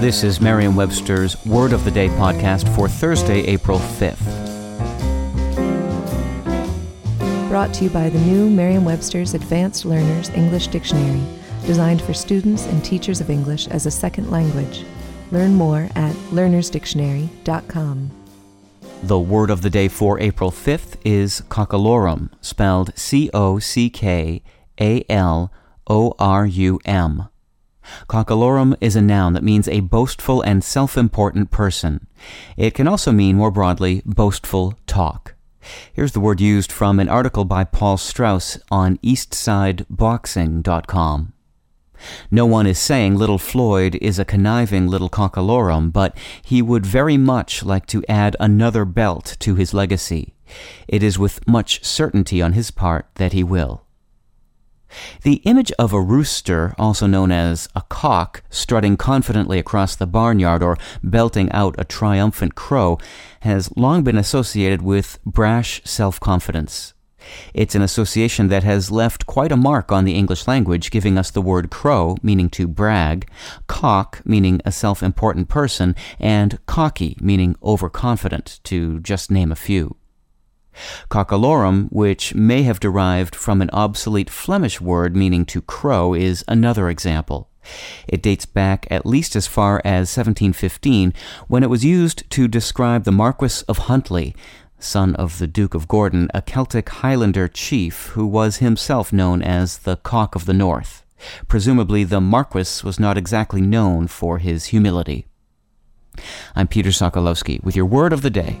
This is Merriam Webster's Word of the Day podcast for Thursday, April 5th. Brought to you by the new Merriam Webster's Advanced Learners English Dictionary, designed for students and teachers of English as a second language. Learn more at learnersdictionary.com. The word of the day for April 5th is cockalorum, spelled C O C K A L O R U M. Cockalorum is a noun that means a boastful and self important person. It can also mean, more broadly, boastful talk. Here's the word used from an article by Paul Strauss on EastSideBoxing.com. No one is saying little Floyd is a conniving little cockalorum, but he would very much like to add another belt to his legacy. It is with much certainty on his part that he will. The image of a rooster, also known as a cock, strutting confidently across the barnyard or belting out a triumphant crow, has long been associated with brash self confidence. It's an association that has left quite a mark on the English language, giving us the word crow, meaning to brag, cock, meaning a self important person, and cocky, meaning overconfident, to just name a few. Cockalorum, which may have derived from an obsolete Flemish word meaning to crow, is another example. It dates back at least as far as 1715, when it was used to describe the Marquis of Huntly, son of the Duke of Gordon, a Celtic Highlander chief who was himself known as the Cock of the North. Presumably, the Marquis was not exactly known for his humility. I'm Peter Sokolowski with your word of the day.